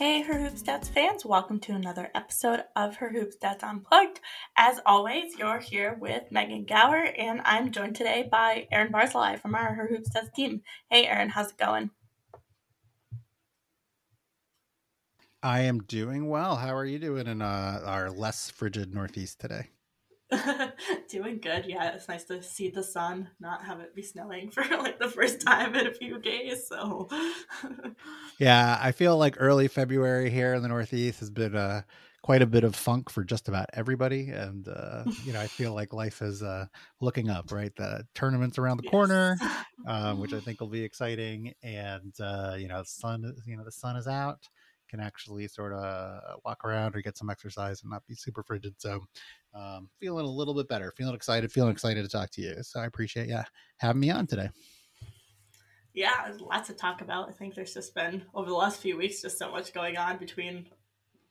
Hey, Her Hoop Stats fans, welcome to another episode of Her Hoop Stats Unplugged. As always, you're here with Megan Gauer, and I'm joined today by Aaron Barzilai from our Her Hoop Stats team. Hey, Aaron, how's it going? I am doing well. How are you doing in uh, our less frigid Northeast today? Doing good. Yeah, it's nice to see the sun, not have it be snowing for like the first time in a few days. So, yeah, I feel like early February here in the Northeast has been uh, quite a bit of funk for just about everybody, and uh, you know, I feel like life is uh, looking up. Right, the tournaments around the yes. corner, um, which I think will be exciting, and uh, you know, the sun, you know, the sun is out can actually sort of walk around or get some exercise and not be super frigid. So, um, feeling a little bit better, feeling excited, feeling excited to talk to you. So, I appreciate you having me on today. Yeah, lots to talk about. I think there's just been over the last few weeks just so much going on between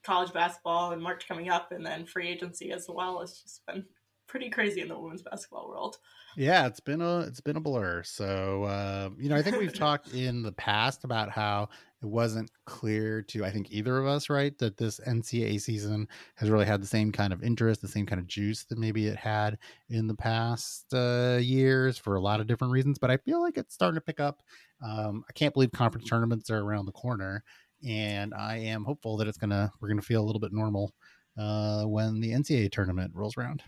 college basketball and March coming up, and then free agency as well. It's just been pretty crazy in the women's basketball world. Yeah, it's been a it's been a blur. So uh, you know, I think we've talked in the past about how it wasn't clear to I think either of us, right, that this NCAA season has really had the same kind of interest, the same kind of juice that maybe it had in the past uh, years for a lot of different reasons. But I feel like it's starting to pick up. Um, I can't believe conference tournaments are around the corner, and I am hopeful that it's gonna we're gonna feel a little bit normal uh, when the NCAA tournament rolls around.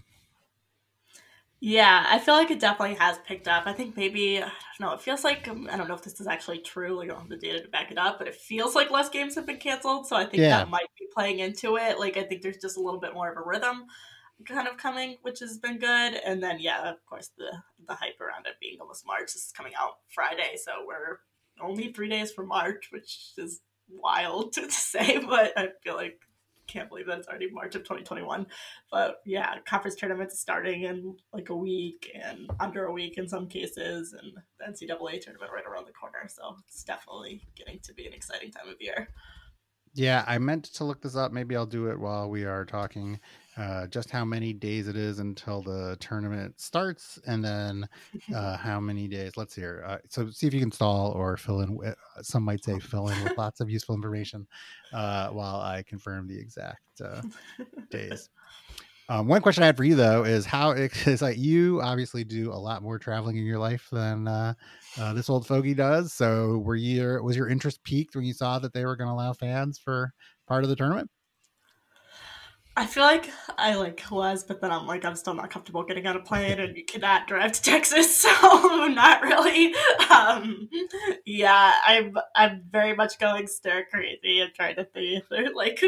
Yeah, I feel like it definitely has picked up. I think maybe I don't know. It feels like um, I don't know if this is actually true. Like I don't have the data to back it up, but it feels like less games have been canceled. So I think yeah. that might be playing into it. Like I think there's just a little bit more of a rhythm kind of coming, which has been good. And then yeah, of course the the hype around it being almost March. This is coming out Friday, so we're only three days from March, which is wild to say, but I feel like can't believe that it's already March of 2021. But yeah, conference tournaments starting in like a week and under a week in some cases, and the NCAA tournament right around the corner. So it's definitely getting to be an exciting time of year. Yeah, I meant to look this up. Maybe I'll do it while we are talking. Uh, just how many days it is until the tournament starts, and then uh, how many days. Let's hear. Uh, so see if you can stall or fill in. With, uh, some might say fill in with lots of useful information uh, while I confirm the exact uh, days. Um, one question I had for you though is how is like you obviously do a lot more traveling in your life than uh, uh, this old fogey does. So were you was your interest peaked when you saw that they were going to allow fans for part of the tournament? I feel like I like was, but then I'm like I'm still not comfortable getting on a plane, and you cannot drive to Texas, so not really. Um, yeah, I'm I'm very much going stir crazy and trying to think there's like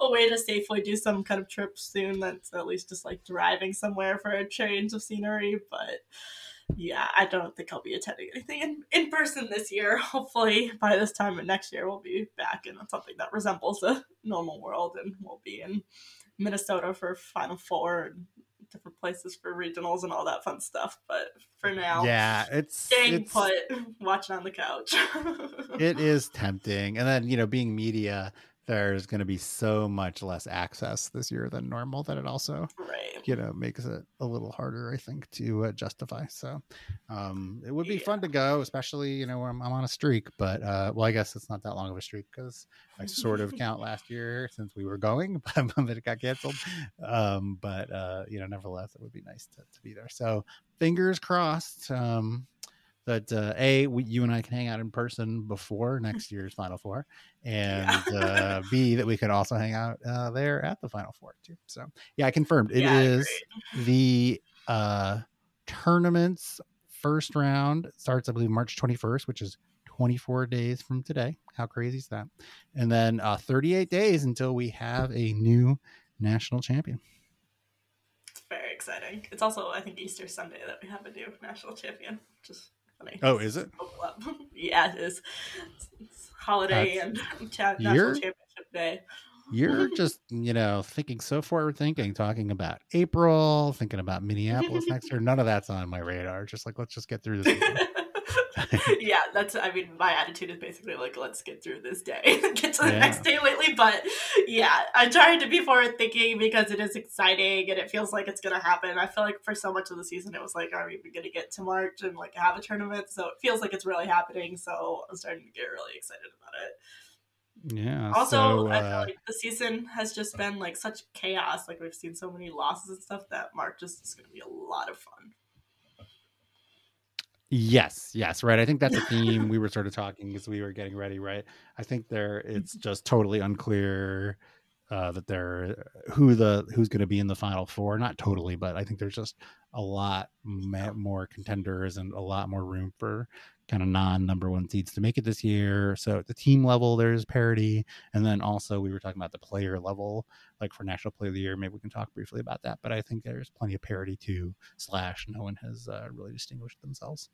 a way to safely do some kind of trip soon. That's at least just like driving somewhere for a change of scenery, but yeah, I don't think I'll be attending anything in, in person this year. Hopefully, by this time next year, we'll be back in something that resembles a normal world, and we'll be in Minnesota for Final Four and different places for regionals and all that fun stuff. But for now, yeah, it's staying it's, put, watching on the couch. it is tempting, and then you know, being media, there's going to be so much less access this year than normal that it also right. you know makes it a little harder i think to uh, justify so um it would be yeah. fun to go especially you know I'm, I'm, on a streak but uh well i guess it's not that long of a streak because i sort of count last year since we were going but it got canceled um but uh you know nevertheless it would be nice to, to be there so fingers crossed um that uh, a we, you and I can hang out in person before next year's Final Four, and yeah. uh, b that we could also hang out uh, there at the Final Four too. So yeah, I confirmed it yeah, is great. the uh, tournament's first round starts I believe March twenty first, which is 24 days from today. How crazy is that? And then uh, 38 days until we have a new national champion. It's very exciting. It's also, I think, Easter Sunday that we have a new national champion, Just funny. Oh, is it? yeah, it is. It's, it's holiday That's, and cha- national championship day. You're just, you know, thinking so forward thinking, talking about April, thinking about Minneapolis next year. None of that's on my radar. Just like, let's just get through this. yeah, that's. I mean, my attitude is basically like, let's get through this day, get to the yeah. next day lately. But yeah, I'm trying to be forward thinking because it is exciting and it feels like it's gonna happen. I feel like for so much of the season, it was like, are we even gonna get to March and like have a tournament? So it feels like it's really happening. So I'm starting to get really excited about it. Yeah. Also, so, uh... I feel uh, like the season has just been like such chaos. Like we've seen so many losses and stuff that March is just going to be a lot of fun. Yes, yes, right. I think that's a theme we were sort of talking as we were getting ready, right? I think there it's mm-hmm. just totally unclear uh, that they're who the who's going to be in the final four. Not totally, but I think there's just a lot more contenders and a lot more room for kind of non number one seeds to make it this year. So at the team level, there's parity, and then also we were talking about the player level, like for National Player of the Year. Maybe we can talk briefly about that. But I think there's plenty of parity too. Slash, no one has uh, really distinguished themselves.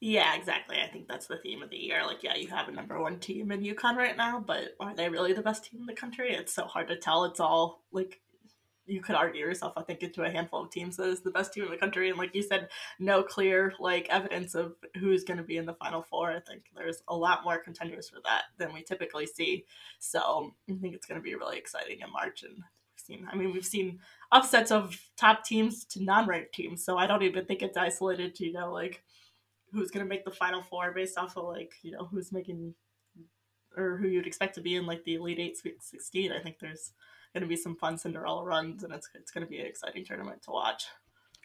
Yeah, exactly. I think that's the theme of the year. Like, yeah, you have a number one team in UConn right now, but are they really the best team in the country? It's so hard to tell. It's all like you could argue yourself, I think, into a handful of teams that is the best team in the country. And like you said, no clear like evidence of who's going to be in the final four. I think there's a lot more contenders for that than we typically see. So I think it's going to be really exciting in March. And we've seen, I mean, we've seen upsets of top teams to non-ranked teams. So I don't even think it's isolated to you know like who's going to make the final four based off of like you know who's making or who you'd expect to be in like the elite eight sweet 16 i think there's going to be some fun cinderella runs and it's, it's going to be an exciting tournament to watch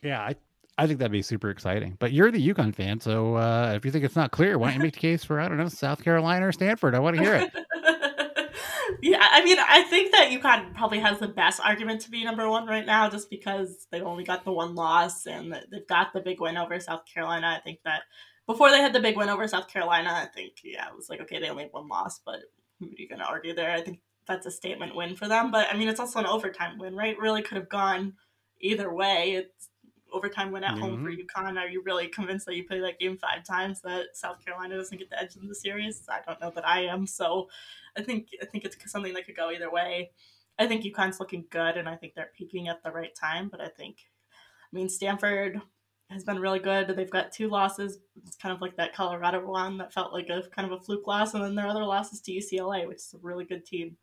yeah i I think that'd be super exciting. But you're the UConn fan, so uh, if you think it's not clear, why don't you make the case for I don't know South Carolina or Stanford? I want to hear it. yeah, I mean, I think that UConn probably has the best argument to be number one right now, just because they've only got the one loss and they've got the big win over South Carolina. I think that before they had the big win over South Carolina, I think yeah, it was like okay, they only have one loss, but who are you going to argue there? I think that's a statement win for them. But I mean, it's also an overtime win, right? Really could have gone either way. It's overtime win at mm-hmm. home for mm-hmm. UConn. Are you really convinced that you play that game five times that South Carolina doesn't get the edge in the series? I don't know that I am. So I think I think it's something that could go either way. I think UConn's looking good, and I think they're peaking at the right time. But I think, I mean, Stanford has been really good. They've got two losses. It's kind of like that Colorado one that felt like a kind of a fluke loss, and then their other losses to UCLA, which is a really good team.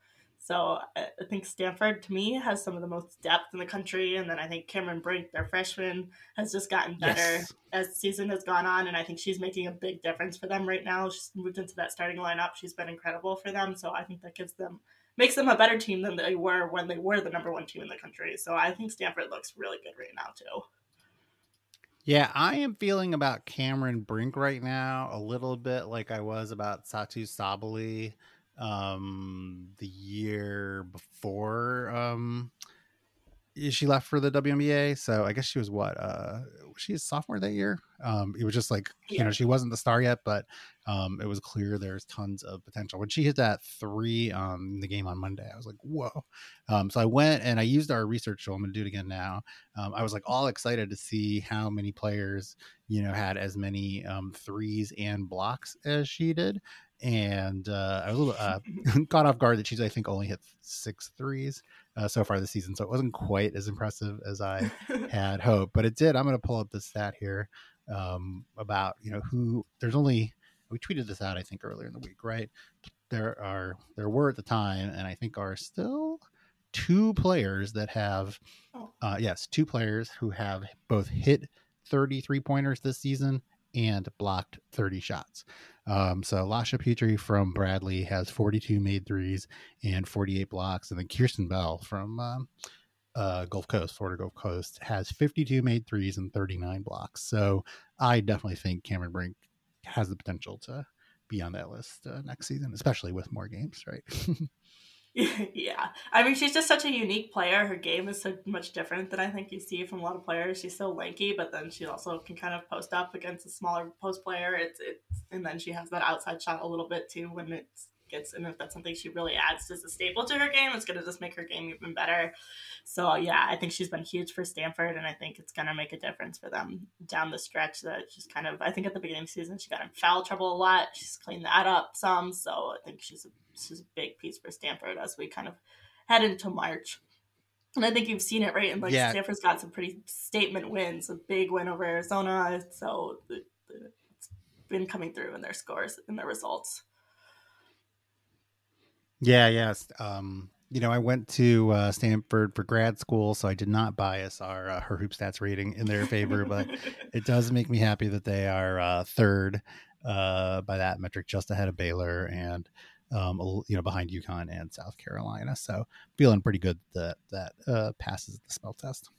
So I think Stanford, to me, has some of the most depth in the country. And then I think Cameron Brink, their freshman, has just gotten better yes. as the season has gone on. And I think she's making a big difference for them right now. She's moved into that starting lineup. She's been incredible for them. So I think that gives them makes them a better team than they were when they were the number one team in the country. So I think Stanford looks really good right now too. Yeah, I am feeling about Cameron Brink right now a little bit like I was about Satu Sabally um, the year before um, she left for the WNBA. So I guess she was what uh, she a sophomore that year. Um, it was just like yeah. you know she wasn't the star yet, but um, it was clear there's tons of potential. When she hit that three um the game on Monday, I was like, whoa. Um, so I went and I used our research tool. I'm gonna do it again now. Um, I was like all excited to see how many players you know had as many um threes and blocks as she did and uh, I was a little uh, caught off guard that she's I think only hit six threes uh, so far this season, so it wasn't quite as impressive as I had hoped, but it did. I'm going to pull up the stat here um, about you know who. There's only we tweeted this out I think earlier in the week, right? There are there were at the time, and I think are still two players that have oh. uh, yes two players who have both hit 33 pointers this season and blocked 30 shots. Um, so Lasha Petree from Bradley has 42 made threes and 48 blocks. And then Kierstan Bell from um, uh, Gulf Coast, Florida Gulf Coast, has 52 made threes and 39 blocks. So I definitely think Cameron Brink has the potential to be on that list uh, next season, especially with more games, right? yeah. I mean, she's just such a unique player. Her game is so much different than I think you see from a lot of players. She's so lanky, but then she also can kind of post up against a smaller post player. It's it's and then she has that outside shot a little bit too when it gets and if that's something she really adds as a staple to her game, it's gonna just make her game even better. So yeah, I think she's been huge for Stanford and I think it's gonna make a difference for them down the stretch that she's kind of I think at the beginning of the season she got in foul trouble a lot. She's cleaned that up some, so I think she's a is a big piece for Stanford as we kind of head into March. And I think you've seen it, right? And like yeah. Stanford's got some pretty statement wins, a big win over Arizona. So it's been coming through in their scores and their results. Yeah, yes. Um, you know, I went to uh, Stanford for grad school, so I did not bias our uh, her hoop stats rating in their favor, but it does make me happy that they are uh, third uh, by that metric, just ahead of Baylor and um, you know, behind UConn and South Carolina. So feeling pretty good that that uh, passes the spell test.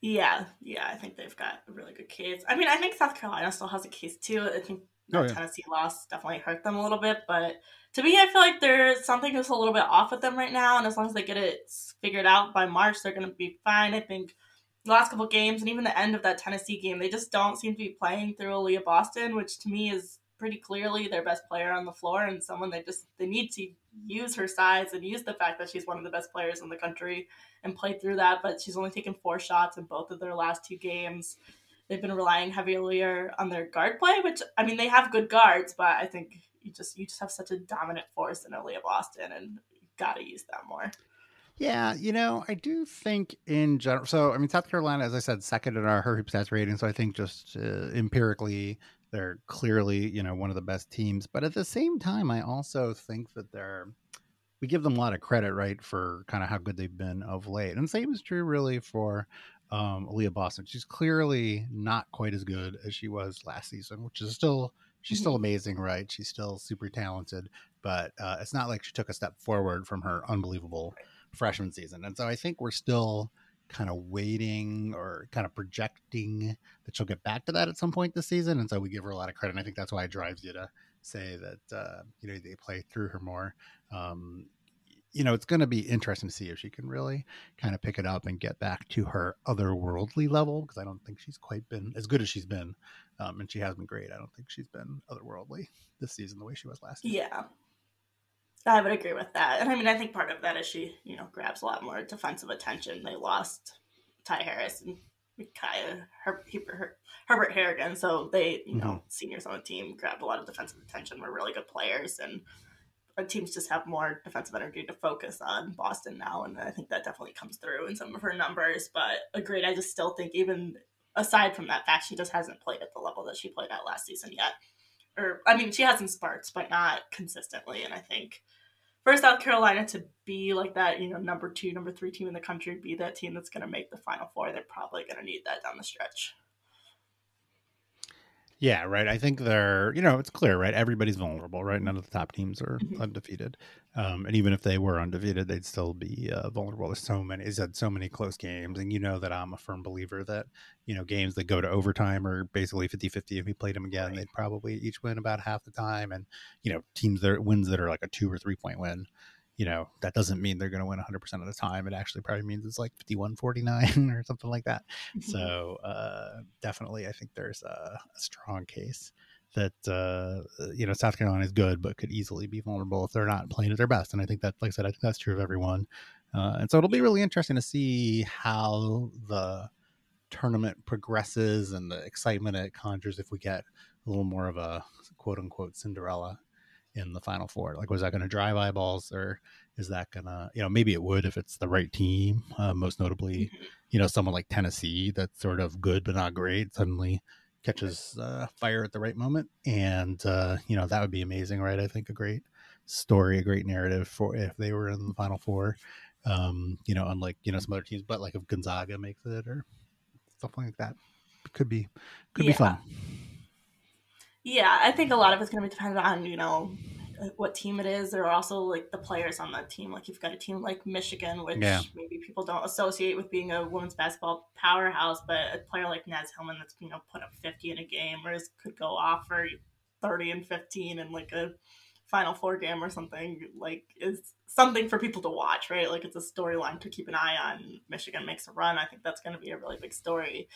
Yeah, yeah, I think they've got really good case. I mean, I think South Carolina still has a case too. I think oh, yeah. Tennessee loss definitely hurt them a little bit, but to me, I feel like there's something that's a little bit off with them right now. And as long as they get it figured out by March, they're going to be fine. I think the last couple games and even the end of that Tennessee game, they just don't seem to be playing through Aliyah Boston, which to me is pretty clearly their best player on the floor and someone they just they need to use her size and use the fact that she's one of the best players in the country and play through that. But she's only taken four shots in both of their last two games. They've been relying heavily on their guard play, which I mean they have good guards, but I think you just you just have such a dominant force in Aliyah Boston and you gotta use that more. Yeah, you know, I do think in general. So, I mean, South Carolina, as I said, second in our hoop stats rating. So, I think just uh, empirically, they're clearly, you know, one of the best teams. But at the same time, I also think that they're we give them a lot of credit, right, for kind of how good they've been of late. And same is true really for um Aliyah Boston. She's clearly not quite as good as she was last season, which is still she's still mm-hmm. amazing, right? She's still super talented, but uh, it's not like she took a step forward from her unbelievable freshman season. And so I think we're still kind of waiting or kind of projecting that she'll get back to that at some point this season. And so we give her a lot of credit. And I think that's why it drives you to say that, uh, you know, they play through her more. Um, you know, it's going to be interesting to see if she can really kind of pick it up and get back to her otherworldly level because I don't think she's quite been as good as she's been. Um, and she has been great. I don't think she's been otherworldly this season the way she was last year. Yeah. I would agree with that. And I mean, I think part of that is she, you know, grabs a lot more defensive attention. They lost Ty Harris and Kaya Her- Her- Herbert Harrigan, so they, you know, mm-hmm. seniors on the team grabbed a lot of defensive attention. Were really good players, and teams just have more defensive energy to focus on Boston now, and I think that definitely comes through in some of her numbers. But agreed, I just still think even aside from that fact, she just hasn't played at the level that she played at last season yet. Or I mean, she has in sparks, but not consistently. And I think for South Carolina to be like that, you know, number two, number three team in the country, be that team that's going to make the Final Four, they're probably going to need that down the stretch. Yeah, right. I think they're, you know, it's clear, right? Everybody's vulnerable, right? None of the top teams are mm-hmm. undefeated. Um, and even if they were undefeated, they'd still be uh, vulnerable. There's so many, he's had so many close games. And you know that I'm a firm believer that, you know, games that go to overtime are basically 50 50. If we played them again, right. they'd probably each win about half the time. And, you know, teams that wins that are like a two or three point win, you know, that doesn't mean they're going to win 100% of the time. It actually probably means it's like 51 49 or something like that. So, uh, definitely, I think there's a, a strong case that, uh, you know, South Carolina is good, but could easily be vulnerable if they're not playing at their best. And I think that, like I said, I think that's true of everyone. Uh, and so it'll be really interesting to see how the tournament progresses and the excitement it conjures if we get a little more of a quote unquote Cinderella in the final four. Like, was that going to drive eyeballs or is that going to, you know, maybe it would if it's the right team, uh, most notably, mm-hmm. you know, someone like Tennessee that's sort of good but not great suddenly catches uh, fire at the right moment. And, uh, you know, that would be amazing, right? I think a great story, a great narrative for if they were in the final four. Um, you know, unlike, you know, some other teams, but like if Gonzaga makes it or something like that. Could be could yeah. be fun. Yeah, I think a lot of it's going to be dependent on you know what team it is. There are also like the players on that team. Like you've got a team like Michigan, which yeah. maybe people don't associate with being a women's basketball powerhouse, but a player like Naz Hillmon that's you know put up fifty in a game, or could go off for thirty and fifteen in like a Final Four game or something like is something for people to watch, right? Like it's a storyline to keep an eye on. Michigan makes a run. I think that's going to be a really big story.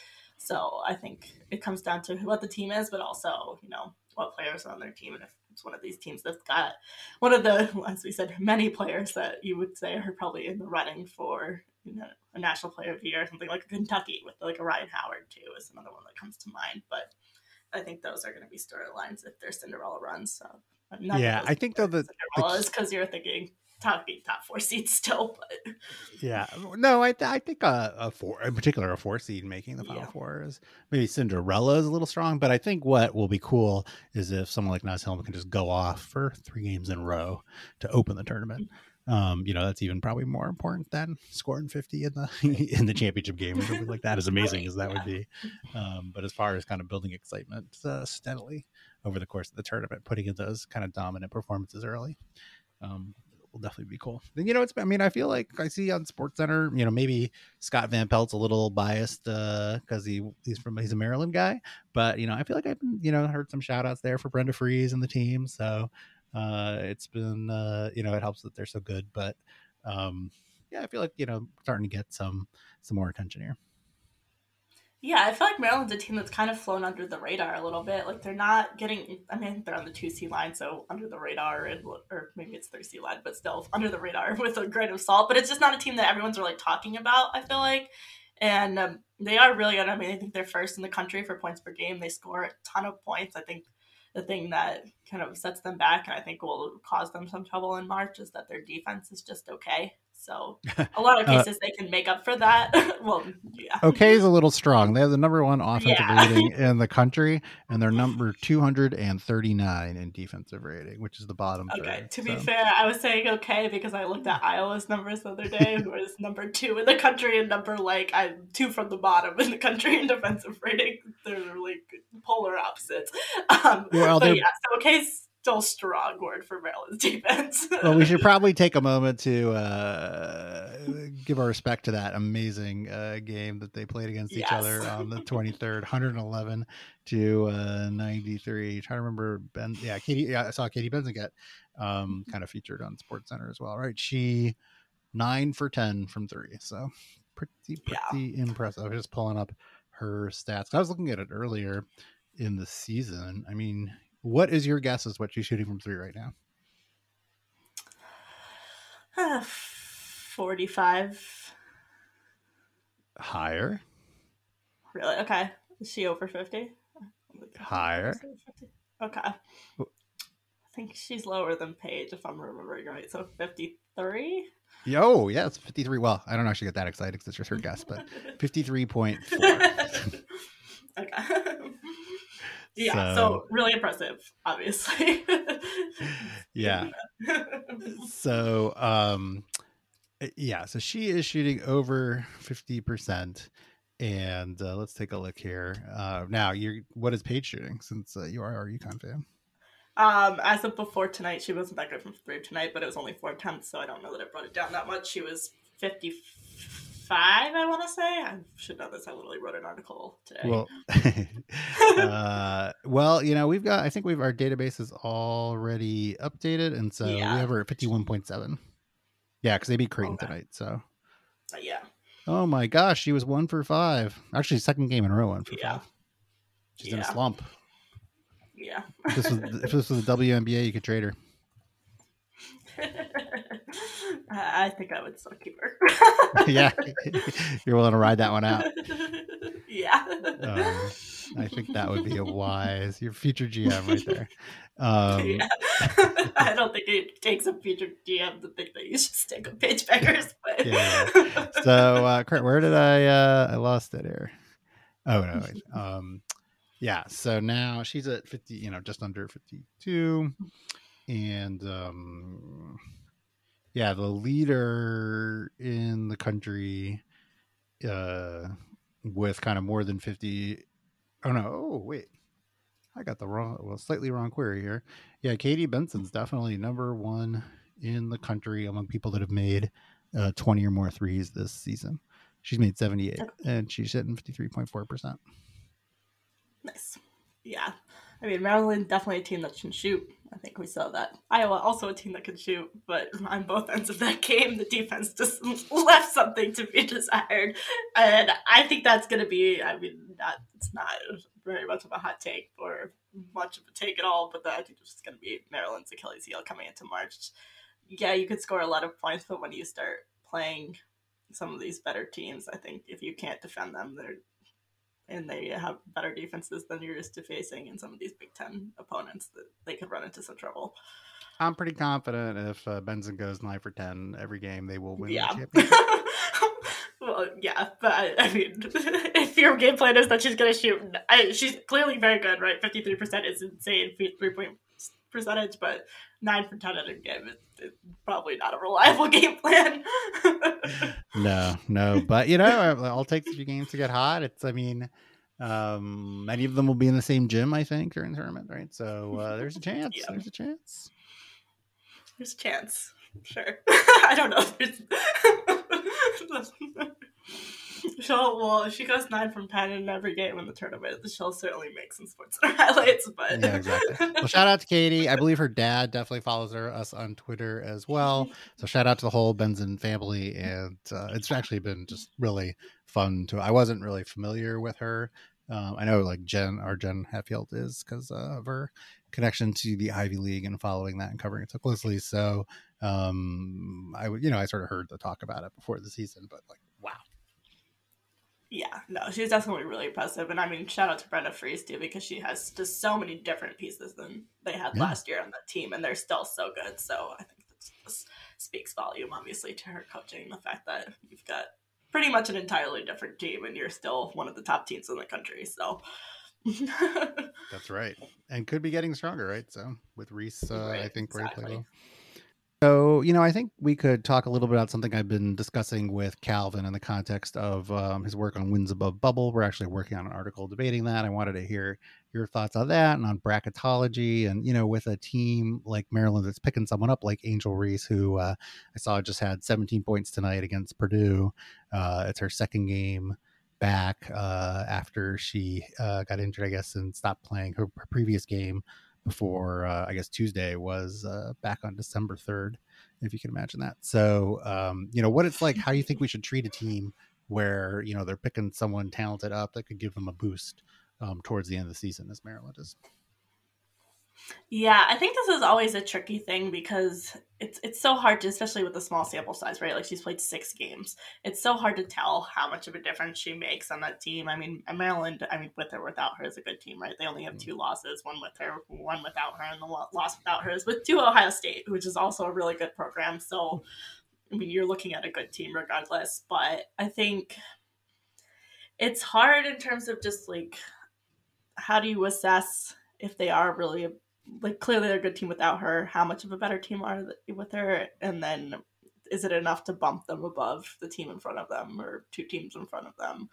So I think it comes down to what the team is, but also you know what players are on their team, and if it's one of these teams that's got one of the, as we said, many players that you would say are probably in the running for you know a national player of the year, something like Kentucky with like a Rhyne Howard too is another one that comes to mind, but. I think those are going to be storylines if they're Cinderella runs. So yeah, I think though that is because you're thinking top top four seeds still, but yeah, no, I I think a, a, four in particular a four seed making the final yeah. four is maybe Cinderella is a little strong, but I think what will be cool is if someone like Naz Hillmon can just go off for three games in a row to open the tournament. Um, you know, that's even probably more important than scoring 50 in the in the championship game or something like that. As amazing right, as that yeah. would be. Um, but as far as kind of building excitement uh, steadily, over the course of the tournament, putting in those kind of dominant performances early. Um, will definitely be cool. Then you know, it's I mean, I feel like I see on Sports Center, you know, maybe Scott Van Pelt's a little biased because uh, he he's from he's a Maryland guy, but you know, I feel like I've you know heard some shout outs there for Brenda Frese and the team, so uh, it's been uh, you know it helps that they're so good, but um, yeah, I feel like you know starting to get some some more attention here. Yeah, I feel like Maryland's a team that's kind of flown under the radar a little bit. Like they're not getting. I mean, they're on the two C line, so under the radar, and or maybe it's three C line, but still under the radar with a grain of salt. But it's just not a team that everyone's really talking about. I feel like, and um, they are really good. I mean, I think they're first in the country for points per game. They score a ton of points. I think the thing that kind of sets them back, and I think will cause them some trouble in March, is that their defense is just okay. So a lot of uh, cases uh, they can make up for that. well, yeah. Okay is a little strong. They have the number one offensive yeah. rating in the country, and they're number two hundred and thirty nine in defensive rating, which is the bottom. Okay. Third, to so. be fair, I was saying okay because I looked at Iowa's numbers the other day, who was number two in the country and number like I'm two from the bottom in the country in defensive rating. They're like polar opposites. Um, well, but yeah, so okay's still strong word for Maryland's defense. well, we should probably take a moment to uh, give our respect to that amazing uh, game that they played against yes. each other on the 23rd, 111 to uh, 93. Trying to remember Ben. Yeah, Katie. Yeah, I saw Katie Benzan get um, kind of featured on Sports Center as well. Right, she nine for 10 from three. So pretty pretty yeah. impressive. I was just pulling up her stats. I was looking at it earlier in the season. I mean, what is your guess as what she's shooting from three right now? Uh, 45. Higher. Really? Okay. Is she over 50? Higher. Okay. I think she's lower than Paige, if I'm remembering right. So 53? Yo, yeah, it's 53. Well, I don't actually get that excited because it's just her guess, but 53.4. okay. Yeah, so, so really impressive, obviously. yeah. so um eh, yeah, so she is shooting over 50% and uh, let's take a look here. Uh now, you're what is Paige shooting since uh, you are a UConn fan? Um, as of before tonight, she wasn't that good from three tonight, but it was only four attempts, so I don't know that it brought it down that much. She was 50 five, I want to say. I should know this. I literally wrote an article today. Well, uh, well, you know, we've got. I think we've our database is already updated, and so yeah. we have her at fifty one point seven. Yeah, because they beat Creighton okay. tonight. So. Uh, yeah. Oh my gosh, she was one for five. Actually, second game in a row, one for yeah. five. She's yeah. in a slump. Yeah. if, this was, if this was the WNBA, you could trade her. I think I would still keep her. yeah, you're willing to ride that one out. Yeah. Um, I think that would be a wise your future GM right there. Um, yeah. I don't think it takes a future GM to think that you should stick with Paige Bueckers. But yeah. So, uh, Kurt, where did I? Uh, I lost it here. Oh no. Wait. Um, yeah. So now she's at fifty. You know, just under fifty-two, and um, yeah, the leader in the country, uh, with kind of more than fifty. Oh no! Oh wait. I got the wrong, well, slightly wrong query here. Yeah, Katie Benzan's definitely number one in the country among people that have made uh, 20 or more threes this season. She's made 78 and she's hitting 53.4%. Nice. Yeah. I mean, Maryland definitely a team that can shoot. I think we saw that. Iowa also a team that can shoot, but on both ends of that game, the defense just left something to be desired, and I think that's going to be. I mean, not it's not very much of a hot take or much of a take at all, but I think it's just going to be Maryland's Achilles heel coming into March. Yeah, you could score a lot of points, but when you start playing some of these better teams, I think if you can't defend them, they're and they have better defenses than you're used to facing in some of these Big Ten opponents that they could run into some trouble. I'm pretty confident if uh, Benzan goes nine for ten every game, they will win yeah. well, yeah, but I, I, mean, if your game plan is that she's going to shoot, I, she's clearly very good, right? Fifty three percent is insane three point percentage, but nine for ten in a game is, is probably not a reliable game plan. no, no, but you know, I'll take a few games to get hot. It's, I mean, um, many of them will be in the same gym, I think, during the tournament, right? So uh, there's a chance. Yeah. There's a chance. There's a chance. Sure. I don't know. she'll well, if she goes nine from ten in every game in the tournament, she'll certainly make some sports highlights. But yeah, exactly. Well, shout out to Katie. I believe her dad definitely follows her us on Twitter as well. So shout out to the whole Benzan family, and uh, it's actually been just really fun to. I wasn't really familiar with her. Um, I know like Jen, our Jen Hatfield is because uh, of her connection to the Ivy League and following that and covering it so closely. So um, I would, you know, I sort of heard the talk about it before the season, but like, yeah, no, she's definitely really impressive. And I mean, shout out to Brenda Frese too, because she has just so many different pieces than they had yeah. last year on that team, and they're still so good. So I think this speaks volume, obviously, to her coaching. The fact that you've got pretty much an entirely different team, and you're still one of the top teams in the country. So that's right, and could be getting stronger, right? So with Reese, uh, right, I think exactly. very well. So, you know, I think we could talk a little bit about something I've been discussing with Calvin in the context of um, his work on Wins Above Bubble. We're actually working on an article debating that. I wanted to hear your thoughts on that and on bracketology. And, you know, with a team like Maryland that's picking someone up like Angel Reese, who uh, I saw just had 17 points tonight against Purdue. Uh, it's her second game back uh, after she uh, got injured, I guess, and stopped playing her, her previous game before uh, I guess Tuesday was uh, back on December 3rd, if you can imagine that. So, um, you know, what it's like, how you think we should treat a team where, you know, they're picking someone talented up that could give them a boost um, towards the end of the season as Maryland is. Yeah, I think this is always a tricky thing because it's it's so hard to, especially with the small sample size, right? Like she's played six games. It's so hard to tell how much of a difference she makes on that team. I mean, Maryland, I mean, with or without her is a good team, right? They only have mm. two losses, one with her, one without her, and the loss without her is with two Ohio State, which is also a really good program. So, I mean, you're looking at a good team regardless. But I think it's hard in terms of just like how do you assess if they are really like clearly they're a good team without her. How much of a better team are they with her? And then is it enough to bump them above the team in front of them or two teams in front of them?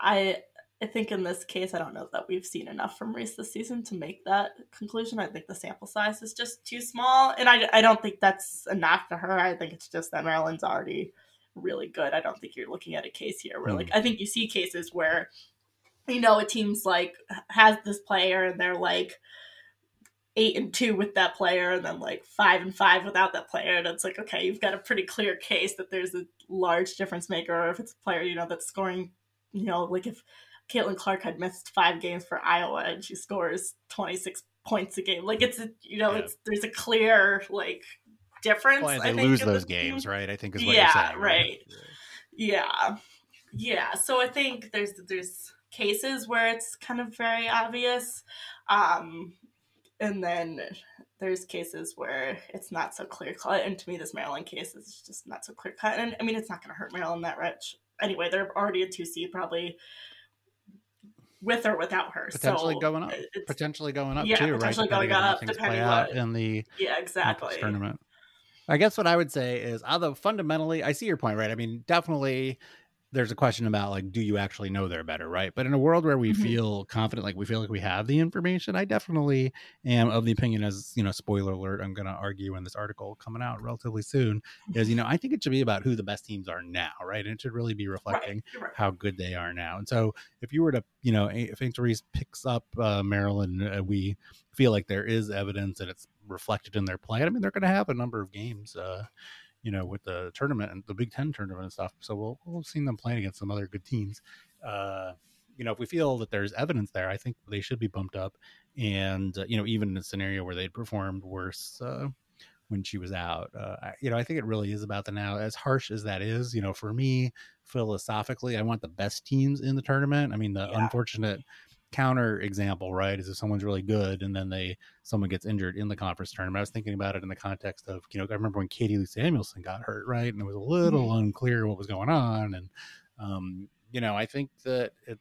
I I think in this case, I don't know that we've seen enough from Reese this season to make that conclusion. I think the sample size is just too small, and I, I don't think that's a knock to her. I think it's just that Maryland's already really good. I don't think you're looking at a case here where, mm. like, I think you see cases where, you know, a team's like has this player and they're like eight and two with that player and then like five and five without that player and it's like okay you've got a pretty clear case that there's a large difference maker or if it's a player you know that's scoring you know like if Caitlin Clark had missed five games for Iowa and she scores 26 points a game like it's a, you know yeah. it's there's a clear like difference well, they lose those games team. right I think is what yeah, saying, right? right yeah yeah so I think there's there's cases where it's kind of very obvious um and then there's cases where it's not so clear cut. And to me, this Maryland case is just not so clear cut. And I mean, it's not going to hurt Maryland that much anyway. They're already a two seed, probably with or without her. Potentially so going up. Potentially going up yeah, too, potentially right? going up depending what in the yeah exactly tournament. I guess what I would say is, although fundamentally, I see your point, right? I mean, definitely there's a question about like do you actually know they're better right but in a world where we mm-hmm. feel confident like we feel like we have the information i definitely am of the opinion as you know spoiler alert i'm going to argue in this article coming out relatively soon is you know i think it should be about who the best teams are now right and it should really be reflecting right. Right. how good they are now and so if you were to you know if St. picks up uh, maryland uh, we feel like there is evidence that it's reflected in their play i mean they're going to have a number of games uh, you know, with the tournament and the Big Ten tournament and stuff. So we'll we'll see them playing against some other good teams. Uh, you know, if we feel that there's evidence there, I think they should be bumped up. And uh, you know, even in a scenario where they'd performed worse uh, when she was out, uh, you know, I think it really is about the now. As harsh as that is, you know, for me philosophically, I want the best teams in the tournament. I mean, the yeah. unfortunate counter example, right, is if someone's really good and then they someone gets injured in the conference tournament. I was thinking about it in the context of, you know, I remember when Katie Lou Samuelson got hurt, right, and it was a little mm-hmm. unclear what was going on, and um, you know, I think that it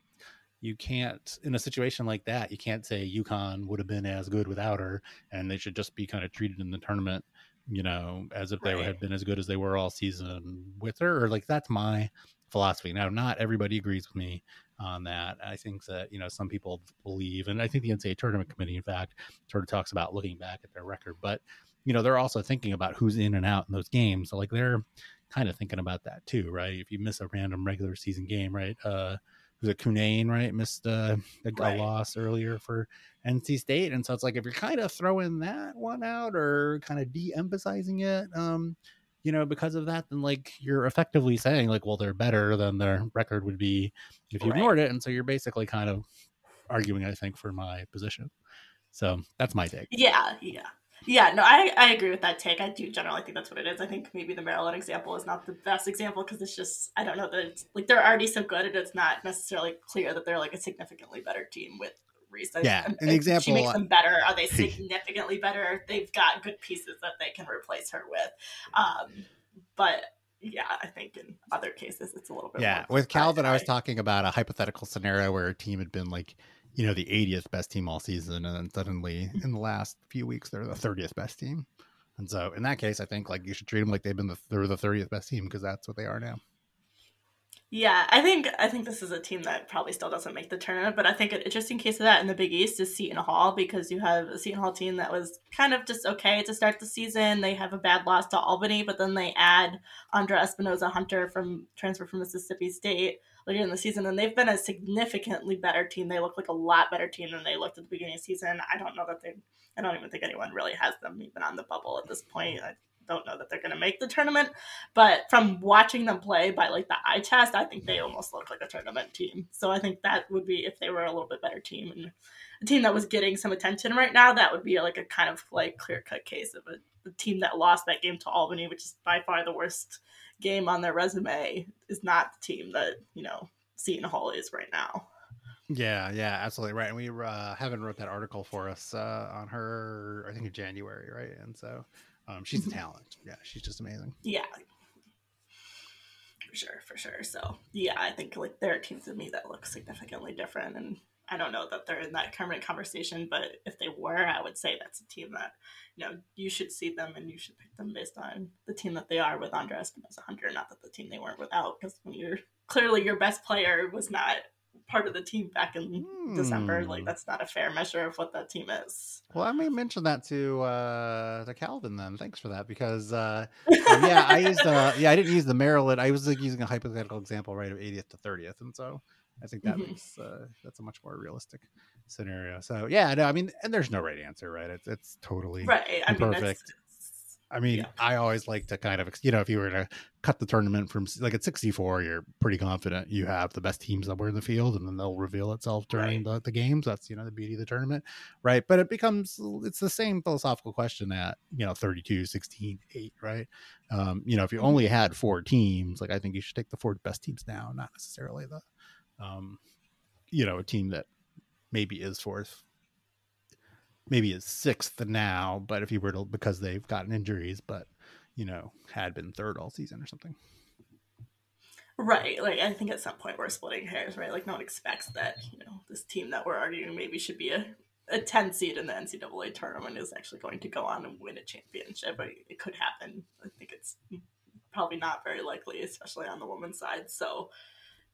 you can't in a situation like that you can't say UConn would have been as good without her and they should just be kind of treated in the tournament you know as if right. they had been as good as they were all season with her or like that's my philosophy now not everybody agrees with me on that. I think that you know some people believe, and I think the NCAA tournament committee, in fact, sort of talks about looking back at their record, but you know they're also thinking about who's in and out in those games. So like they're kind of thinking about that too, right? If you miss a random regular season game, right? Uh, who's a Cunane, right? Missed uh, a, right. loss earlier for NC State, and so it's like if you're kind of throwing that one out or kind of de-emphasizing it, um, you know, because of that, then like you're effectively saying like, well, they're better than their record would be if you right. ignored it, and so you're basically kind of arguing, I think, for my position. So that's my take. Yeah, yeah. Yeah, no, I, I agree with that take. I do generally think that's what it is. I think maybe the Maryland example is not the best example because it's just I don't know that it's like they're already so good and it's not necessarily clear that they're like a significantly better team with Yeah, an example. She makes them better. Are they significantly better? They've got good pieces that they can replace her with. Um, but yeah, I think in other cases it's a little bit. Yeah, with Calvin, I was talking about a hypothetical scenario where a team had been like, you know, the 80th best team all season, and then suddenly in the last few weeks they're the 30th best team. And so in that case, I think like you should treat them like they've been the they're the 30th best team because that's what they are now. Yeah, I think I think this is a team that probably still doesn't make the tournament, but I think an interesting case of that in the Big East is Seton Hall because you have a Seton Hall team that was kind of just okay to start the season. They have a bad loss to Albany, but then they add Andra Espinoza Hunter from transfer from Mississippi State later in the season, and they've been a significantly better team. They look like a lot better team than they looked at the beginning of the season. I don't know that they I don't even think anyone really has them even on the bubble at this point. I, don't know that they're going to make the tournament, but from watching them play by like the eye test, I think they almost look like a tournament team. So I think that would be if they were a little bit better team and a team that was getting some attention right now. That would be like a kind of like clear cut case of a, a team that lost that game to Albany, which is by far the worst game on their resume. Is not the team that you know Seton Hall is right now. Yeah, yeah, absolutely right. And we uh, haven't wrote that article for us uh, on her, I think in January, right? And so um, she's a talent. Yeah, she's just amazing. Yeah, for sure, for sure. So yeah, I think like there are teams to me that look significantly different, and I don't know that they're in that current conversation, but if they were, I would say that's a team that you know you should see them and you should pick them based on the team that they are with Andra Espinoza Hunter, not that the team they weren't without, because when you're clearly your best player was not part of the team back in hmm. December. Like hmm. that's not a fair measure of what that team is. Well, I may mention that to uh to Calvin then. Thanks for that because uh yeah, I used uh yeah, I didn't use the Maryland. I was like using a hypothetical example right of 80th to 30th and so I think that mm-hmm. makes uh, that's a much more realistic scenario. So yeah, no, I mean, and there's no right answer, right? It's it's totally right. I mean, perfect. I mean, yeah. I always like to kind of, you know, if you were to cut the tournament from like at 64, you're pretty confident you have the best teams that were in the field and then they'll reveal itself during right. the, the games. That's, you know, the beauty of the tournament. Right. But it becomes, it's the same philosophical question at, you know, 32, 16, 8, right? Um, you know, if you mm-hmm. only had four teams, like I think you should take the four best teams now, not necessarily the, um, you know, a team that maybe is fourth maybe is sixth now, but if you were to because they've gotten injuries, but you know, had been third all season or something. Right. Like I think at some point we're splitting hairs, right? Like no one expects that, you know, this team that we're arguing maybe should be a, a 10 seed in the NCAA tournament is actually going to go on and win a championship. But it could happen. I think it's probably not very likely, especially on the women's side. So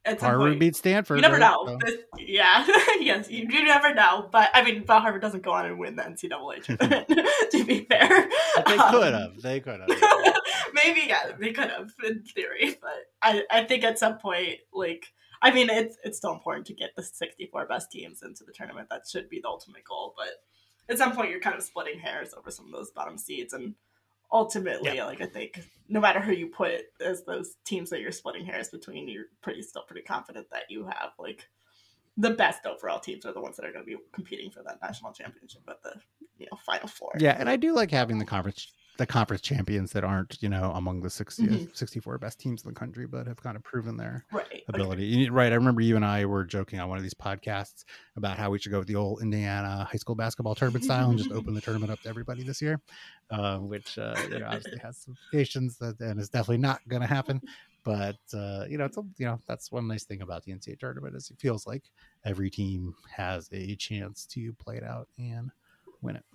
Harvard beat Stanford. You never right? know. So. yeah, yes, you, you, never know. But I mean, but Harvard doesn't go on and win the NCAA tournament. to be fair, but they um, could have. They could have. maybe yeah, they could have in theory. But I, I think at some point, like, I mean, it's it's still important to get the sixty-four best teams into the tournament. That should be the ultimate goal. But at some point, you're kind of splitting hairs over some of those bottom seeds and ultimately yeah. like i think no matter who you put as those teams that you're splitting hairs between you're pretty still pretty confident that you have like the best overall teams are the ones that are going to be competing for that national championship at the you know final four yeah and i do like having the conference the conference champions that aren't you know among the 60, mm-hmm. 64 best teams in the country but have kind of proven their right. ability okay. right i remember you and i were joking on one of these podcasts about how we should go with the old indiana high school basketball tournament style and just open the tournament up to everybody this year uh, which uh, you know, obviously has some implications that, and is definitely not going to happen but uh, you know it's a, you know that's one nice thing about the ncaa tournament is it feels like every team has a chance to play it out and win it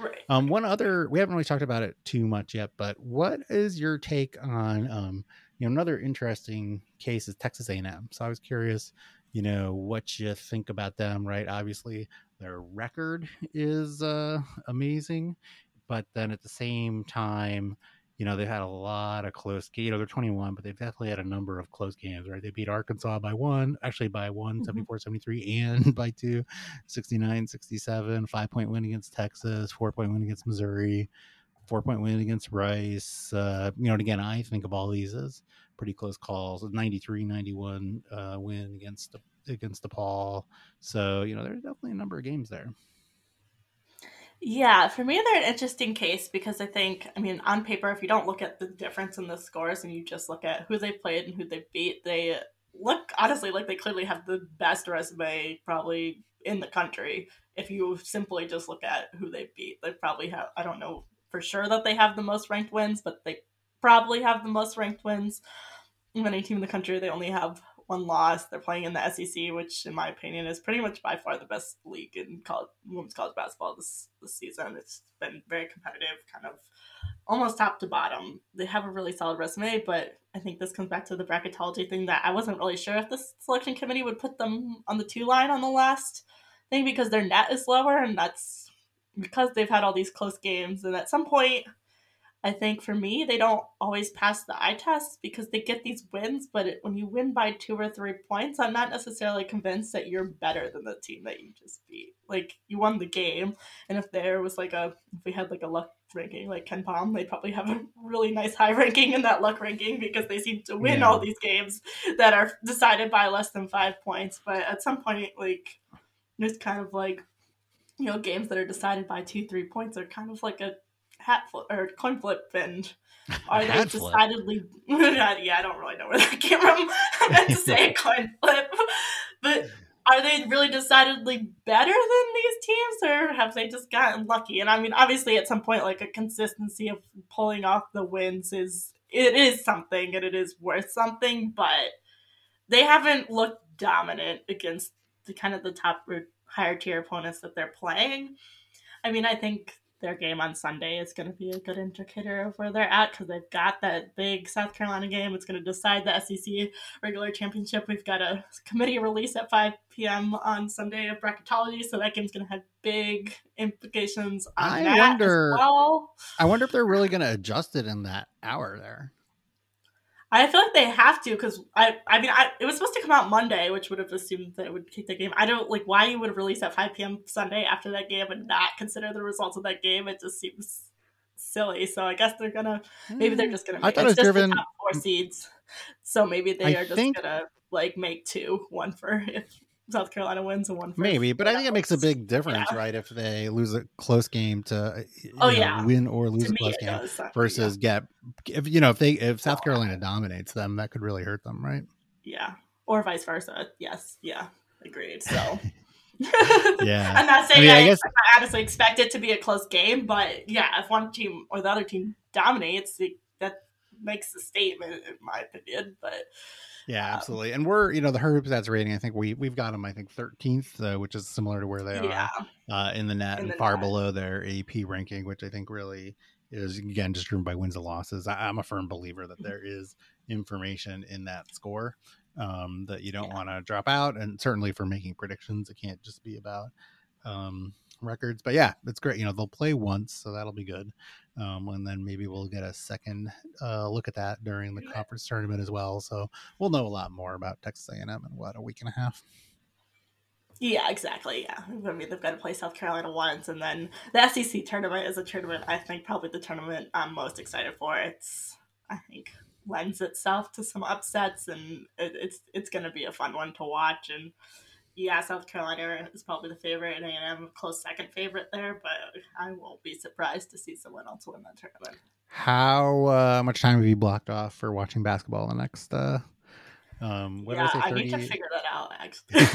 Right. Um, one other, we haven't really talked about it too much yet, but what is your take on, um, you know, another interesting case is Texas A&M. So I was curious, you know, what you think about them, right? Obviously, their record is uh, amazing, but then at the same time, you know, they've had a lot of close games. You know, they're 21, but they've definitely had a number of close games, right? They beat Arkansas by one, actually by one, mm-hmm. 74 73, and by two, 69 67, five point win against Texas, four point win against Missouri, four point win against Rice. Uh, you know, and again, I think of all these as pretty close calls 93 91 uh, win against against DePaul. So, you know, there's definitely a number of games there. Yeah, for me, they're an interesting case because I think, I mean, on paper, if you don't look at the difference in the scores and you just look at who they played and who they beat, they look honestly like they clearly have the best resume probably in the country. If you simply just look at who they beat, they probably have, I don't know for sure that they have the most ranked wins, but they probably have the most ranked wins any team in the country. They only have one loss. They're playing in the SEC, which, in my opinion, is pretty much by far the best league in college, women's college basketball this this season. It's been very competitive, kind of almost top to bottom. They have a really solid resume, but I think this comes back to the bracketology thing that I wasn't really sure if the selection committee would put them on the two line on the last thing because their net is lower, and that's because they've had all these close games. And at some point, I think for me, they don't always pass the eye test because they get these wins, but it, when you win by two or three points, I'm not necessarily convinced that you're better than the team that you just beat. Like you won the game, and if there was like a, if we had like a luck ranking like KenPom, they'd probably have a really nice high ranking in that luck ranking because they seem to win yeah. all these games that are decided by less than five points. But at some point, like there's kind of like you know games that are decided by two three points are kind of like a hat flip or coin flip and are they decidedly yeah i don't really know where that came from. I meant to say coin flip. But are they really decidedly better than these teams or have they just gotten lucky? And i mean obviously at some point like a consistency of pulling off the wins is it is something and it is worth something but they haven't looked dominant against the kind of the top or higher tier opponents that they're playing. I mean i think their game on Sunday is going to be a good indicator of where they're at because they've got that big South Carolina game. It's going to decide the SEC regular championship. We've got a committee release at 5 p.m. on Sunday of bracketology, so that game's going to have big implications on I that wonder, well. I wonder if they're really going to adjust it in that hour there. I feel like they have to because I I mean I, it was supposed to come out Monday, which would have assumed that it would kick the game. I don't like why you would release at 5 p.m. Sunday after that game and not consider the results of that game. It just seems silly. So I guess they're gonna maybe they're mm, just gonna. Make, I thought it was driven four seeds, so maybe they I are just think... gonna like make two, one for if South Carolina wins and one for maybe. But I think it makes a big difference, yeah. right? If they lose a close game to uh, oh know, yeah win or lose to a close game does, versus yeah. get if you know if they if South Carolina dominates them, that could really hurt them, right? Yeah, or vice versa. Yes, yeah, agreed. So. yeah. I'm not saying I, mean, I, I, guess... I honestly expect it to be a close game, but yeah, if one team or the other team dominates, it, that makes a statement, in my opinion. But yeah, um, absolutely. And we're, you know, the Her Hoop Stats rating, I think we we've got them, I think 13th, uh, which is similar to where they yeah. are uh, in the net in and the far net. below their AP ranking, which I think really is again just driven by wins and losses. I, am a firm believer that there is information in that score um, that you don't yeah. want to drop out, and certainly for making predictions, it can't just be about um, records. But yeah, it's great. You know, they'll play once, so that'll be good. Um, and then maybe we'll get a second uh, look at that during the conference tournament as well. So we'll know a lot more about Texas A&M in what a week and a half. Yeah, exactly. Yeah, I mean they've got to play South Carolina once, and then the SEC tournament is a tournament I think probably the tournament I'm most excited for. It's I think lends itself to some upsets, and it, it's it's going to be a fun one to watch. And yeah, South Carolina is probably the favorite, and A&M close second favorite there. But I won't be surprised to see someone else win that tournament. How uh, much time have you blocked off for watching basketball the next? Uh, um, yeah, I, I need to figure that out. Actually,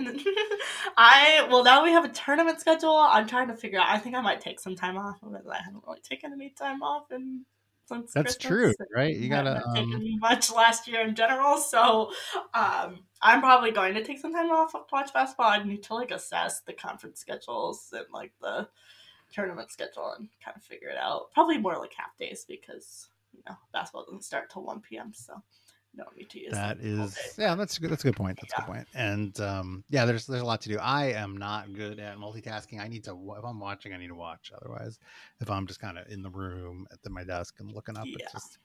I well now we have a tournament schedule. I'm trying to figure out. I think I might take some time off because I haven't really taken any time off in since that's Christmas. true, right? You gotta um... much last year in general, so um, I'm probably going to take some time off to watch basketball. I need to like assess the conference schedules and like the tournament schedule and kind of figure it out. Probably more like half days because you know basketball doesn't start till one p.m. So don't need to use that is yeah that's a good that's a good point that's yeah. a good point and um yeah there's there's a lot to do. I am not good at multitasking. I need to if i'm watching i need to watch otherwise if i'm just kind of in the room at the, my desk and looking up yeah. it's just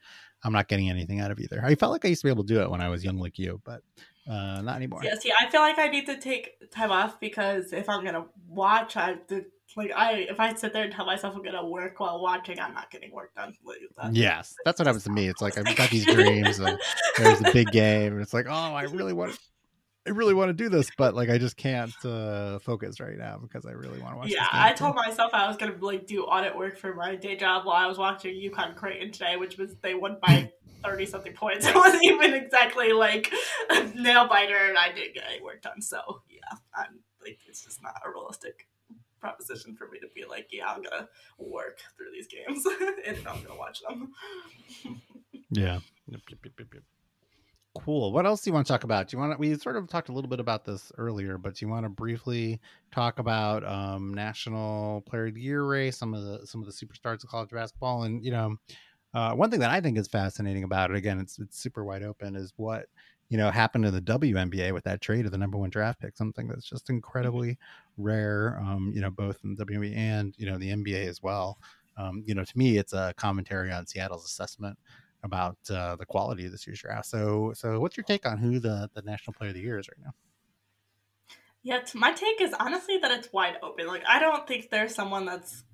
i'm not getting anything out of either. I felt like i used to be able to do it when i was young like you but uh not anymore. Yeah see i feel like i need to take time off because if i'm gonna watch i have to like I, if I sit there and tell myself I'm gonna work while watching, I'm not getting work done. Like, that's, yes, that's what happens to me. It's like I've got these dreams, and there's a big game, and it's like, oh, I really want, I really want to do this, but like I just can't uh, focus right now because I really want to watch. Yeah, I told myself I was gonna like do audit work for my day job while I was watching UConn Creighton today, which was they won by thirty something points. It wasn't even exactly like a nail biter, and I did get any work done. So yeah, I'm like it's just not a realistic proposition for me to be like, yeah, I'm gonna work through these games and I'm gonna watch them. yeah. Yep, yep, yep, Cool. What else do you want to talk about? Do you want to, we sort of talked a little bit about this earlier, but do you want to briefly talk about um, National Player of the Year race, some of the some of the superstars of college basketball, and you know, uh, one thing that I think is fascinating about it, again, it's it's super wide open, is what you know happened to the WNBA with that trade of the number one draft pick, something that's just mm-hmm. incredibly rare. Um, you know, both in the WNBA and you know the NBA as well. Um, you know, to me, it's a commentary on Seattle's assessment about uh, the quality of this year's draft. So, so what's your take on who the the National Player of the Year is right now? Yeah, my take is honestly that it's wide open. Like, I don't think there's someone that's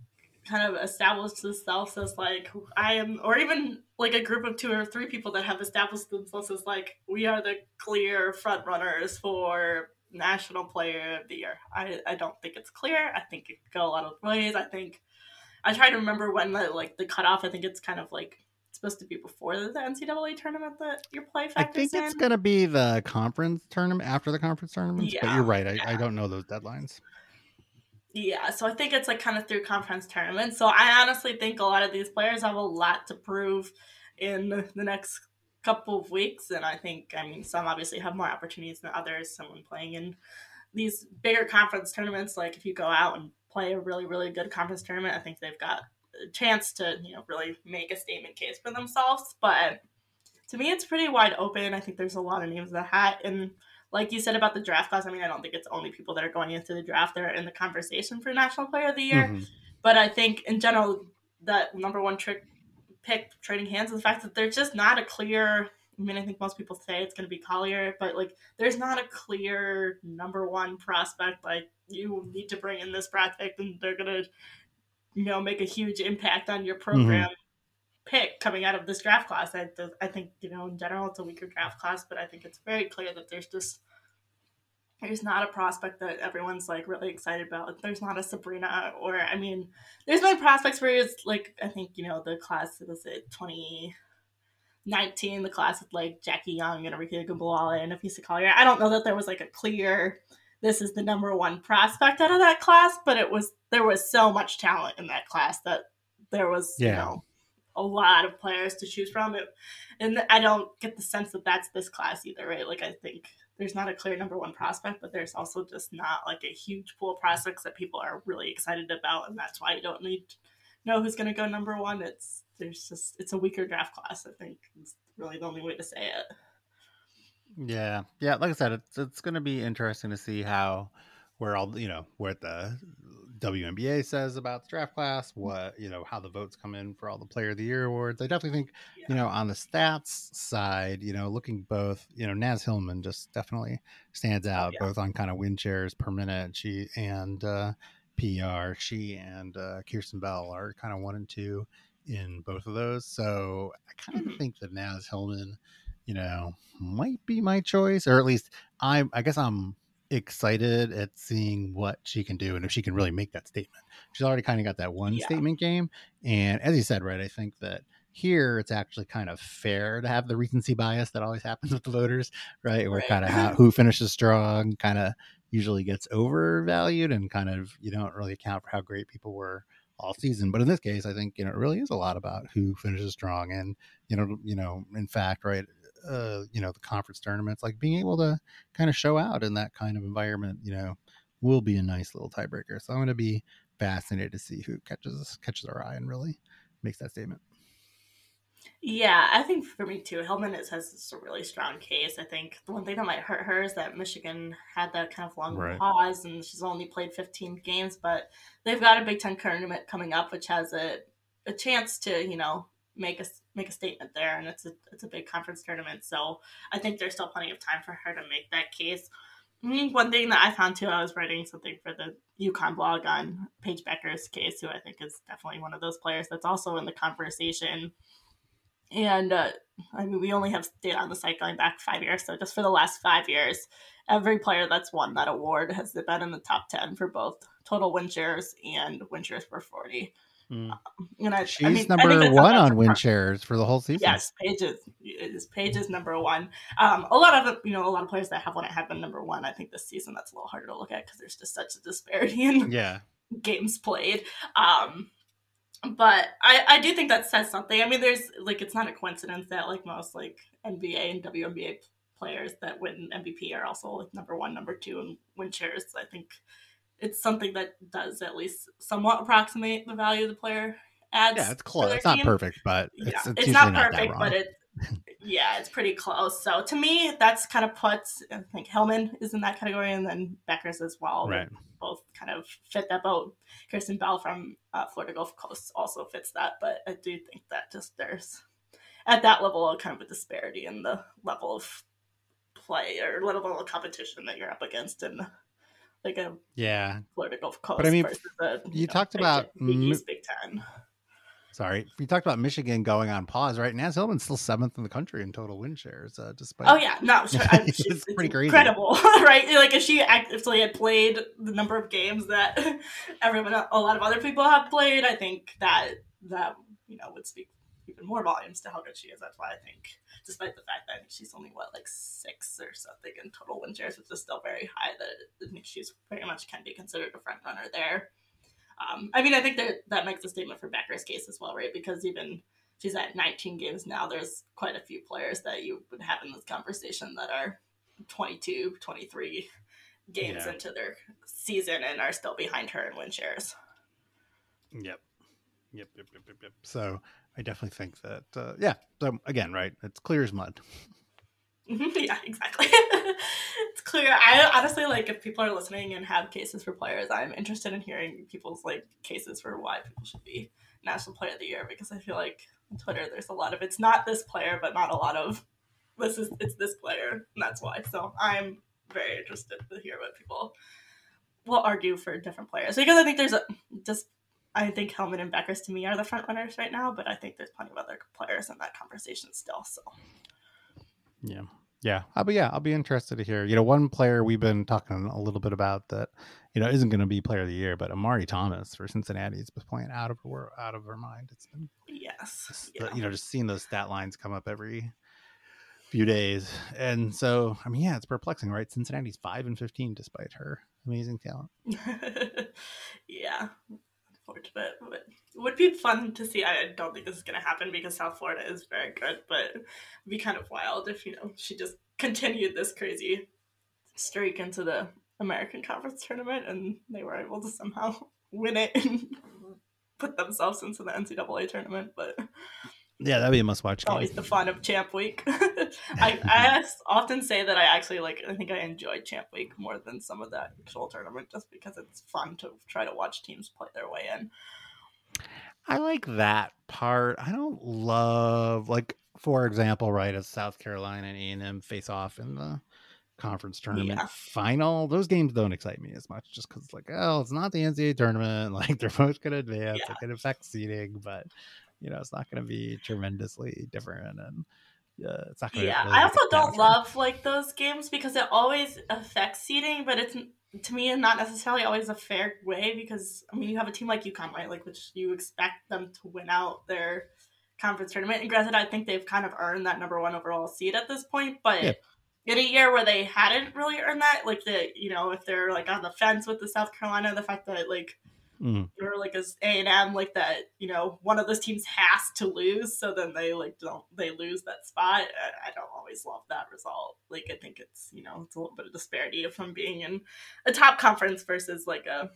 kind of established themselves as like I am, or even like a group of two or three people that have established themselves as like we are the clear front runners for national player of the year. I, I don't think it's clear. I think it could go a lot of ways. I think I try to remember when the like the cutoff. I think it's kind of like supposed to be before the NCAA tournament that your play factors I think in. it's going to be the conference tournament after the conference tournaments, yeah, but you're right. I, yeah. I don't know those deadlines. Yeah, so I think it's like kind of through conference tournaments. So I honestly think a lot of these players have a lot to prove in the next couple of weeks. And I think, I mean, some obviously have more opportunities than others. Someone playing in these bigger conference tournaments, like if you go out and play a really, really good conference tournament, I think they've got a chance to, you know, really make a statement case for themselves. But to me, it's pretty wide open. I think there's a lot of names in the hat. And like you said about the draft class, I mean, I don't think it's only people that are going into the draft that are in the conversation for National Player of the Year. Mm-hmm. But I think in general, that number one trick pick trading hands and the fact that there's just not a clear I mean, I think most people say it's going to be Collier, but like, there's not a clear number one prospect. Like, you need to bring in this prospect, and they're going to, you know, make a huge impact on your program. Mm-hmm. Pick coming out of this draft class. I, I think you know in general it's a weaker draft class, but I think it's very clear that there's just there's not a prospect that everyone's like really excited about. There's not a Sabrina or I mean, there's been prospects where it's like I think you know the class was it 2019, the class with like Jackie Young and Arike Ogunbowale and Napheesa Collier. I don't know that there was like a clear this is the number one prospect out of that class, but it was there was so much talent in that class that there was yeah. you know a lot of players to choose from. It, and I don't get the sense that that's this class either, right? Like I think there's not a clear number one prospect, but there's also just not like a huge pool of prospects that people are really excited about, and that's why you don't need know who's going to go number one. It's there's just it's a weaker draft class. I think it's really the only way to say it. Yeah, yeah. Like I said, it's it's going to be interesting to see how where all you know where the WNBA says about the draft class, what you know, how the votes come in for all the Player of the Year awards. I definitely think, yeah. you know, on the stats side, you know, looking both, you know, Naz Hillmon just definitely stands oh, out, yeah. both on kind of win shares per minute. She and uh, PR, she and uh, Kierstan Bell are kind of one and two in both of those. So I kind of mm-hmm. think that Naz Hillmon, you know, might be my choice, or at least I, I guess I'm excited at seeing what she can do and if she can really make that statement. She's already kind of got that one yeah. statement game. And as you said, right, I think that here it's actually kind of fair to have the recency bias that always happens with the voters, right? Where right. kind of how, who finishes strong kind of usually gets overvalued and kind of you don't really account for how great people were all season. But in this case, I think you know it really is a lot about who finishes strong, and you know, you know, in fact, right, uh, you know the conference tournaments, like being able to kind of show out in that kind of environment, you know, will be a nice little tiebreaker. So I'm going to be fascinated to see who catches catches our eye and really makes that statement. Yeah, I think for me too, Hillmon is, has a really strong case. I think the one thing that might hurt her is that Michigan had that kind of long right. pause and she's only played 15 games, but they've got a Big Ten tournament coming up, which has a, a chance to, you know, make a make a statement there, and it's a it's a big conference tournament. So I think there's still plenty of time for her to make that case. I mean, one thing that I found too, I was writing something for the UConn blog on Paige Bueckers' case, who I think is definitely one of those players that's also in the conversation. And uh, I mean, we only have data on the site going back five years, so just for the last five years, every player that's won that award has been in the top ten for both total win shares and win shares per forty. Mm. Um, and I, she's I mean, number one on win shares for the whole season. Yes, Paige is Paige is number one. Um, a lot of you know a lot of players that have won it have been number one. I think this season that's a little harder to look at because there's just such a disparity in yeah games played. Um, but I I do think that says something. I mean, there's like it's not a coincidence that like most like NBA and WNBA players that win MVP are also like number one, number two in win shares. I think it's something that does at least somewhat approximate the value the player adds. Yeah, it's close. It's not perfect, but it's, yeah, it's, it's not perfect, not but it yeah, it's pretty close. So to me, that's kind of puts I think Hillmon is in that category, and then Bueckers as well. Right. Both kind of fit that boat. Kierstan Bell from uh, Florida Gulf Coast also fits that, but I do think that just there's at that level of kind of a disparity in the level of play or level of competition that you're up against, and like a yeah Florida Gulf Coast. But I mean, a, you, you know, talked about East Big Ten. Sorry, you talked about Michigan going on pause, right? Naz Hillmon's still seventh in the country in total win shares, uh, despite. Oh yeah, no, sure. it's, it's pretty crazy. incredible, right? Like if she actually had played the number of games that everyone, a lot of other people have played, I think that that you know would speak even more volumes to how good she is. That's why I think despite the fact that she's only what like six or something in total win shares, which is still very high. That I think she's pretty much can be considered a front runner there. Um, I mean, I think that that makes a statement for Bueckers' case as well, right? Because even she's at 19 games now. There's quite a few players that you would have in this conversation that are 22, 23 games yeah. into their season and are still behind her in win shares. Yep. Yep, yep, yep, yep, yep. So I definitely think that, uh, yeah. So again, right? It's clear as mud. yeah, exactly. it's clear. I honestly like if people are listening and have cases for players, I'm interested in hearing people's like cases for why people should be National Player of the Year because I feel like on Twitter, there's a lot of it's not this player, but not a lot of this is it's this player, and that's why. So I'm very interested to hear what people will argue for different players because I think there's a just I think Hillmon and Bueckers to me are the front runners right now, but I think there's plenty of other players in that conversation still. So yeah. Yeah, uh, I'll be yeah, I'll be interested to hear. You know, one player we've been talking a little bit about that, you know, isn't going to be player of the year, but IImar'I Thomas for Cincinnati has been playing out of her out of her mind. It's been yes, yeah. you know, just seeing those stat lines come up every few days, and so I mean, yeah, it's perplexing, right? Cincinnati's five and fifteen despite her amazing talent. yeah, unfortunate, but it would be fun to see. I don't think this is going to happen because South Florida is very good, but it'd be kind of wild if you know she just continued this crazy streak into the American Conference tournament and they were able to somehow win it and mm-hmm. put themselves into the NCAA tournament. But yeah, that'd be a must-watch. Always the fun of Champ Week. I, I often say that I actually like. I think I enjoy Champ Week more than some of the actual tournament, just because it's fun to try to watch teams play their way in. I like that part. I don't love like for example, right as South Carolina and A and M face off in the conference tournament yeah. final. Those games don't excite me as much just because like, oh, it's not the NCAA tournament. Like they're both gonna advance. Yeah. It can affect seeding, but you know, it's not gonna be tremendously different and yeah, it's not gonna Yeah, really I also don't love like those games because it always affects seeding, but it's to me not necessarily always a fair way because I mean you have a team like UConn, right? Like which you expect them to win out their conference tournament. And granted, I think they've kind of earned that number one overall seed at this point, but yeah. in a year where they hadn't really earned that, like the you know, if they're like on the fence with the South Carolina, the fact that like mm. or like as A and M, like that, you know, one of those teams has to lose, so then they like don't they lose that spot. I, I don't always love that result. Like I think it's you know it's a little bit of disparity from being in a top conference versus like a,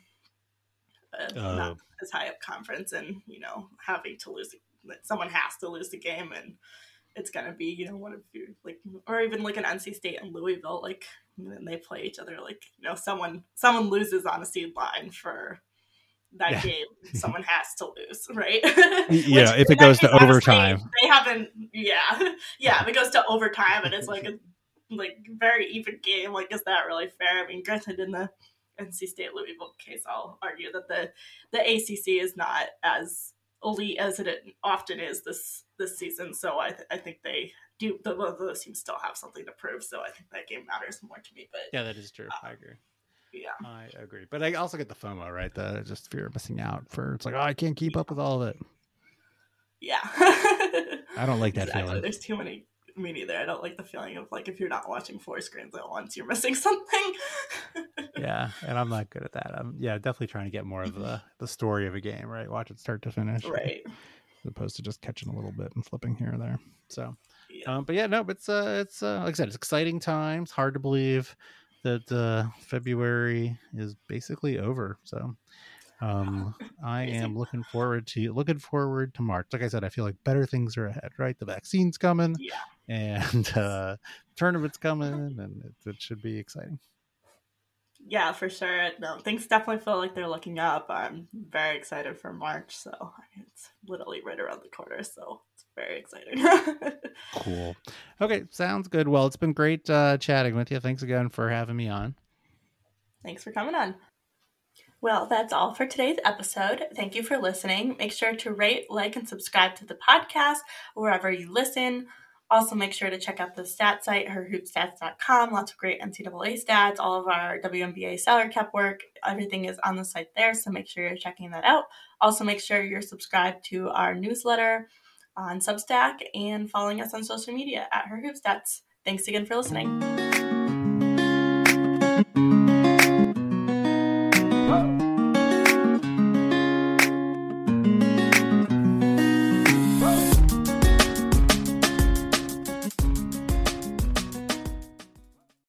a uh, not as high up conference, and you know having to lose that someone has to lose the game and it's gonna be you know one of you like or even like an NC State and Louisville like and they play each other like you know someone someone loses on a seed line for that yeah. game someone has to lose right yeah if it goes to overtime they haven't yeah yeah if it goes to overtime and it's like a like very even game like is that really fair I mean granted in the NC State Louisville case I'll argue that the the ACC is not as elite as it often is this this season. So I th- I think they do the those teams still have something to prove. So I think that game matters more to me. But yeah, that is true. Um, I agree. Yeah, I agree. But I also get the FOMO, right? The just fear of missing out. For it's like, oh, I can't keep up with all of it. Yeah, I don't like that exactly. feeling. There's too many me neither. I don't like the feeling of like if you're not watching four screens at once, you're missing something. yeah, and I'm not good at that. I'm yeah, definitely trying to get more of the the story of a game, right? Watch it start to finish, right? As opposed to just catching a little bit and flipping here or there. So, yeah. Um, but yeah, no, it's uh, it's uh, like I said, it's exciting times. Hard to believe that uh, February is basically over. So, um, I am looking forward to looking forward to March. Like I said, I feel like better things are ahead. Right, the vaccine's coming, yeah, and uh, tournament's coming, and it, it should be exciting. Yeah, for sure. No, things definitely feel like they're looking up. I'm very excited for March. So it's literally right around the corner. So very exciting. cool. Okay, sounds good. Well, it's been great uh, chatting with you. Thanks again for having me on. Thanks for coming on. Well, that's all for today's episode. Thank you for listening. Make sure to rate, like, and subscribe to the podcast wherever you listen. Also, make sure to check out the stat site, herhoopstats.com. Lots of great NCAA stats, all of our WNBA salary cap work. Everything is on the site there, so make sure you're checking that out. Also, make sure you're subscribed to our newsletter on Substack and following us on social media at Her Hoop Stats. Thanks again for listening.